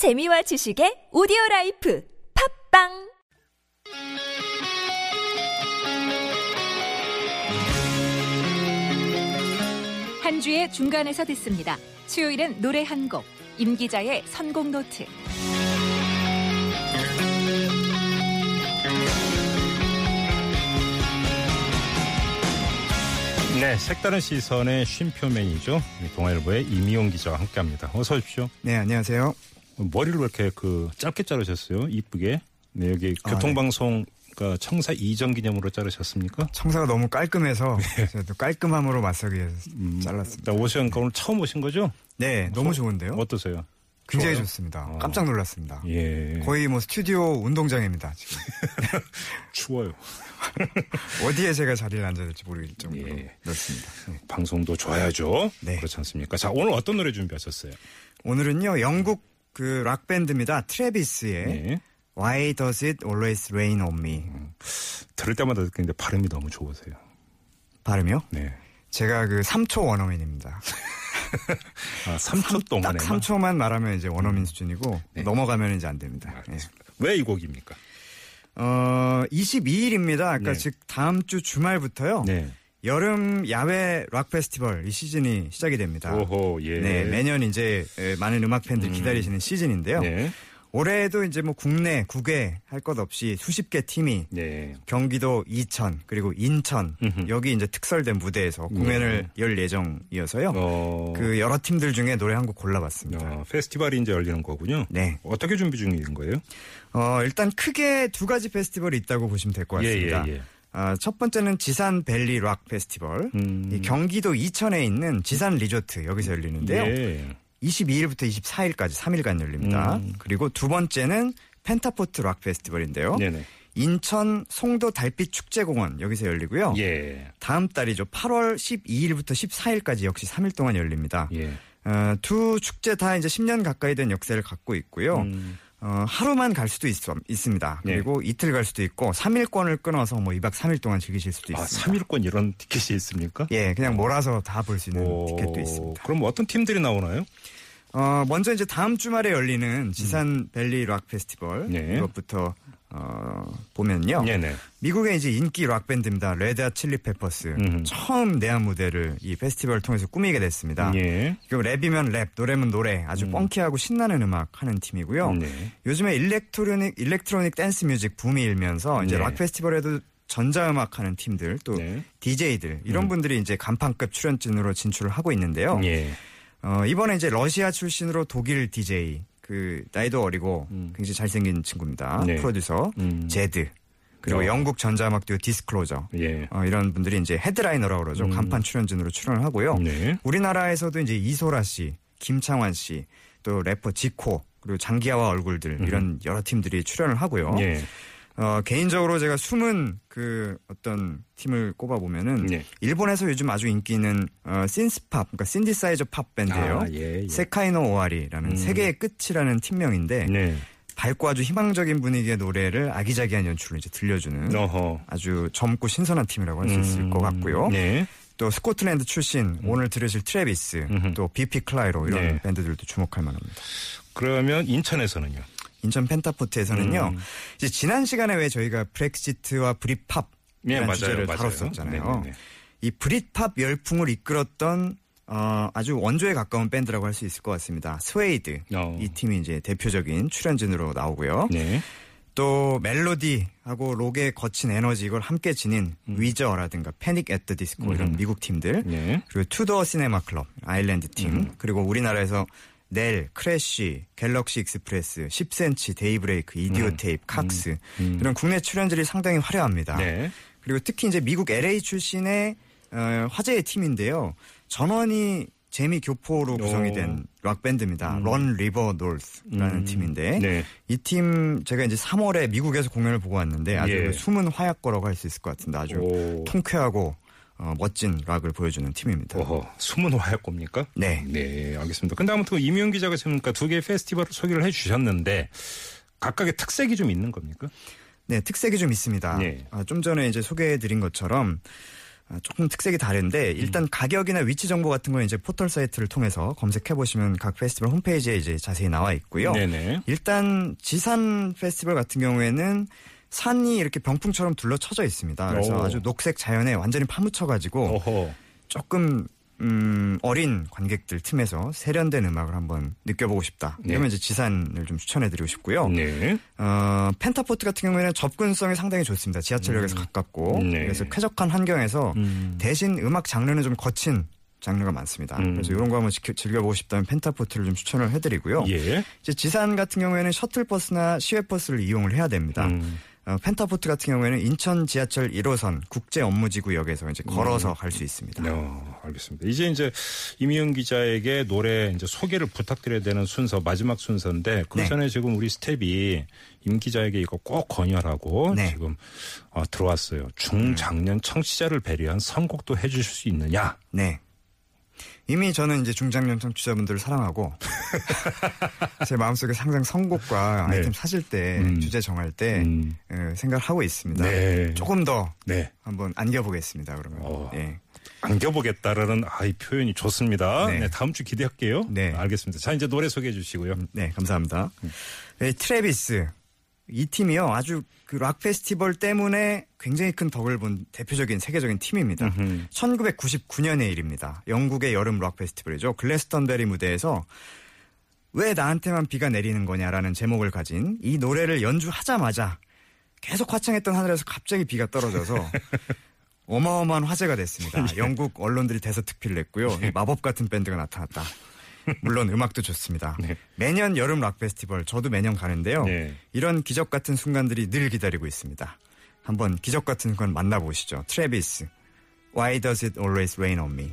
재미와 지식의 오디오 라이프 팟빵 한 주의 중간에서 듣습니다. 수요일은 노래 한 곡, 임 기자의 선곡 노트. 네, 색다른 시선의 쉼표 맨이죠. 동아일보의 이미용 기자와 함께합니다. 어서 오십시오. 네, 안녕하세요. 머리를 왜 이렇게 그 짧게 자르셨어요? 이쁘게. 네, 여기 아, 교통방송 그 청사 이전 기념으로 자르셨습니까? 청사가 너무 깔끔해서 또 깔끔함으로 맞서기 위해서 음, 잘랐습니다. 거 오늘 처음 오신 거죠? 네, 너무 좋은데요? 어떠세요? 굉장히 좋아요? 좋습니다. 어. 깜짝 놀랐습니다. 예. 거의 뭐 스튜디오 운동장입니다. 지금 추워요. 어디에 제가 자리를 앉아야 될지 모르겠 정도로 예. 넓습니다. 방송도 좋아야죠. 네. 그렇지 않습니까? 자, 오늘 어떤 노래 준비하셨어요? 오늘은요, 영국 그 락 밴드입니다. 트래비스의 네. Why Does It Always Rain on Me 들을 때마다 느끼는데 발음이 너무 좋으세요. 발음이요? 네. 제가 그 3초 원어민입니다. 아, 3초 동안에. 딱 3초만 말하면 이제 원어민 수준이고 네. 넘어가면 이제 안 됩니다. 예. 왜이 곡입니까? 어, 22일입니다. 아까 네. 즉 다음 주 주말부터요. 네. 여름 야외 락 페스티벌 이 시즌이 시작이 됩니다. 오호, 예. 네, 매년 이제 에, 많은 음악 팬들이 기다리시는 시즌인데요. 네. 올해도 이제 뭐 국내, 국외 할 것 없이 수십 개 팀이 네. 경기도 이천 그리고 인천 음흠. 여기 이제 특설된 무대에서 공연을 열 예정이어서요. 어, 그 여러 팀들 중에 노래 한 곡 골라봤습니다. 어, 페스티벌이 이제 열리는 거군요. 네. 어떻게 준비 중인 거예요? 어, 일단 크게 두 가지 페스티벌이 있다고 보시면 될 것 같습니다. 예, 예, 예. 아, 첫 번째는 지산 밸리 락 페스티벌. 음. 이 경기도 이천에 있는 지산 리조트 여기서 열리는데요. 예. 22일부터 24일까지 3일간 열립니다. 음. 그리고 두 번째는 펜타포트 락 페스티벌인데요. 네네. 인천 송도 달빛 축제공원 여기서 열리고요. 예. 다음 달이죠. 8월 12일부터 14일까지 역시 3일 동안 열립니다. 예. 어, 두 축제 다 이제 10년 가까이 된 역사를 갖고 있고요. 음. 어, 하루만 갈 수도 있, 있습니다. 네. 그리고 이틀 갈 수도 있고 3일권을 끊어서 뭐 2박 3일 동안 즐기실 수도 아, 있습니다. 3일권 이런 티켓이 있습니까? 예, 그냥 몰아서 다 볼 수 있는 오, 티켓도 있습니다. 그럼 어떤 팀들이 나오나요? 어, 먼저 이제 다음 주말에 열리는 지산 밸리 락 페스티벌 음. 네. 이것부터 어, 보면요. 네네. 미국의 이제 인기 락 밴드입니다. Red Hot Chili Peppers. 음. 처음 내한 무대를 이 페스티벌을 통해서 꾸미게 됐습니다. 예. 그 랩이면 랩, 노래면 노래, 아주 펑키하고 신나는 음악 하는 팀이고요. 네. 요즘에 electronic electronic dance music 붐이 일면서 이제 네. 락 페스티벌에도 전자음악 하는 팀들 또 네. DJ들 이런 분들이 이제 간판급 출연진으로 진출을 하고 있는데요. 예. 어, 이번에 이제 러시아 출신으로 독일 DJ 그 나이도 어리고 굉장히 잘생긴 친구입니다. 네. 프로듀서 음. Zedd 그리고 어. 영국 전자음악 듀오 Disclosure 예. 어, 이런 분들이 이제 headliner라고 그러죠. 간판 출연진으로 출연을 하고요. 네. 우리나라에서도 이제 이소라 씨, 김창완 씨, 또 래퍼 지코, 그리고 장기하와 얼굴들 이런 여러 팀들이 출연을 하고요. 예. 어, 개인적으로 제가 숨은 그 어떤 팀을 꼽아 보면은 네. 일본에서 요즘 아주 인기 있는 어, synth pop, 그러니까 신디사이저 팝 밴드예요. 아, 예, 예. 세카이노 오와리라는 세계의 끝이라는 팀명인데 네. 밝고 아주 희망적인 분위기의 노래를 아기자기한 연출로 이제 들려주는 어허. 아주 젊고 신선한 팀이라고 할 수 있을 음, 것 같고요. 네. 또 스코틀랜드 출신 오늘 들으실 Travis 음흠. 또 Biffy Clyro 이런 네. 밴드들도 주목할 만합니다. 그러면 인천에서는요? 인천 펜타포트에서는요. 음. 이제 지난 시간에 왜 저희가 브렉시트와 브릿팝 예, 이라는 맞아요. 주제를 맞아요. 다뤘었잖아요. 네네네. 이 브릿팝 열풍을 이끌었던 어, 아주 원조에 가까운 밴드라고 할 수 있을 것 같습니다. Suede 어. 이 팀이 이제 대표적인 출연진으로 나오고요. 네. 또 멜로디하고 록의 거친 에너지 이걸 함께 지닌 Weezer라든가 Panic! at the Disco 이런 미국 팀들 음. 네. 그리고 Two Door Cinema Club 아일랜드 팀 음. 그리고 우리나라에서 넬, 크래쉬, Galaxy Express, 10cm, 데이브레이크, Idiotape, 칵스 이런 국내 출연진들이 상당히 화려합니다. 음. 네. 그리고 특히 이제 미국 LA 출신의 어, 화제의 팀인데요. 전원이 재미 교포로 구성이 오. 된 락 밴드입니다. Run River North라는 음. 팀인데 네. 이 팀 제가 이제 3월에 미국에서 공연을 보고 왔는데 아주 예. 그 숨은 화약고라고 할 수 있을 것 같은데 아주 오. 통쾌하고 어, 멋진 락을 보여주는 팀입니다. 어허. 숨은 화약고입니까? 네. 네, 알겠습니다. 근데 아무튼 임희윤 기자가 지금 그러니까 두 개의 페스티벌을 소개를 해 주셨는데 각각의 특색이 좀 있는 겁니까? 네, 특색이 좀 있습니다. 네. 아, 좀 전에 이제 소개해드린 것처럼 아, 조금 특색이 다른데 일단 가격이나 위치 정보 같은 건 이제 포털 사이트를 통해서 검색해 보시면 각 페스티벌 홈페이지에 이제 자세히 나와 있고요. 네네. 일단 지산 페스티벌 같은 경우에는 산이 이렇게 병풍처럼 둘러쳐져 있습니다. 그래서 오. 아주 녹색 자연에 완전히 파묻혀가지고 어허. 조금 음, 어린 관객들 틈에서 세련된 음악을 한번 느껴보고 싶다. 네. 이러면 이제 지산을 좀 추천해드리고 싶고요. 네. 어, 펜타포트 같은 경우에는 접근성이 상당히 좋습니다. 지하철역에서 가깝고 네. 그래서 쾌적한 환경에서 음. 대신 음악 장르는 좀 거친 장르가 많습니다. 음. 그래서 이런 거 한번 지켜- 즐겨보고 싶다면 펜타포트를 좀 추천을 해드리고요. 예. 이제 지산 같은 경우에는 셔틀버스나 시외버스를 이용을 해야 됩니다. 음. 어, 펜타포트 같은 경우에는 인천 지하철 1호선 국제 업무지구역에서 이제 걸어서 갈수 있습니다. 어, 알겠습니다. 이제 이제 임희윤 기자에게 노래 이제 소개를 부탁드려야 되는 순서 마지막 순서인데 그 네. 전에 지금 우리 스텝이 임 기자에게 이거 꼭 권유하라고 네. 지금 어, 들어왔어요. 중장년 청취자를 배려한 선곡도 해주실 수 있느냐? 네. 이미 저는 이제 중장년 청취자분들을 사랑하고 제 마음속에 항상 선곡과 네. 아이템 사실 때 음. 주제 정할 때 음. 어, 생각을 하고 있습니다. 네. 조금 더 네. 한번 안겨보겠습니다. 그러면. 어. 예. 안겨보겠다라는 아이 표현이 좋습니다. 네. 네, 다음 주 기대할게요. 네. 알겠습니다. 자 이제 노래 소개해 주시고요. 네, 감사합니다. 네, 트래비스. 이 팀이요. 아주 그 락 페스티벌 때문에 굉장히 큰 덕을 본 대표적인 세계적인 팀입니다. 음흠. 1999년의 일입니다. 영국의 여름 락 페스티벌이죠. 글래스턴베리 무대에서 왜 나한테만 비가 내리는 거냐라는 제목을 가진 이 노래를 연주하자마자 계속 화창했던 하늘에서 갑자기 비가 떨어져서 어마어마한 화제가 됐습니다. 영국 언론들이 대서특필을 냈고요. 이 마법 같은 밴드가 나타났다. 물론 음악도 좋습니다. 네. 매년 여름 락 페스티벌 저도 매년 가는데요. 네. 이런 기적 같은 순간들이 늘 기다리고 있습니다. 한번 기적 같은 순간 만나보시죠. 트래비스. Why does it always rain on me?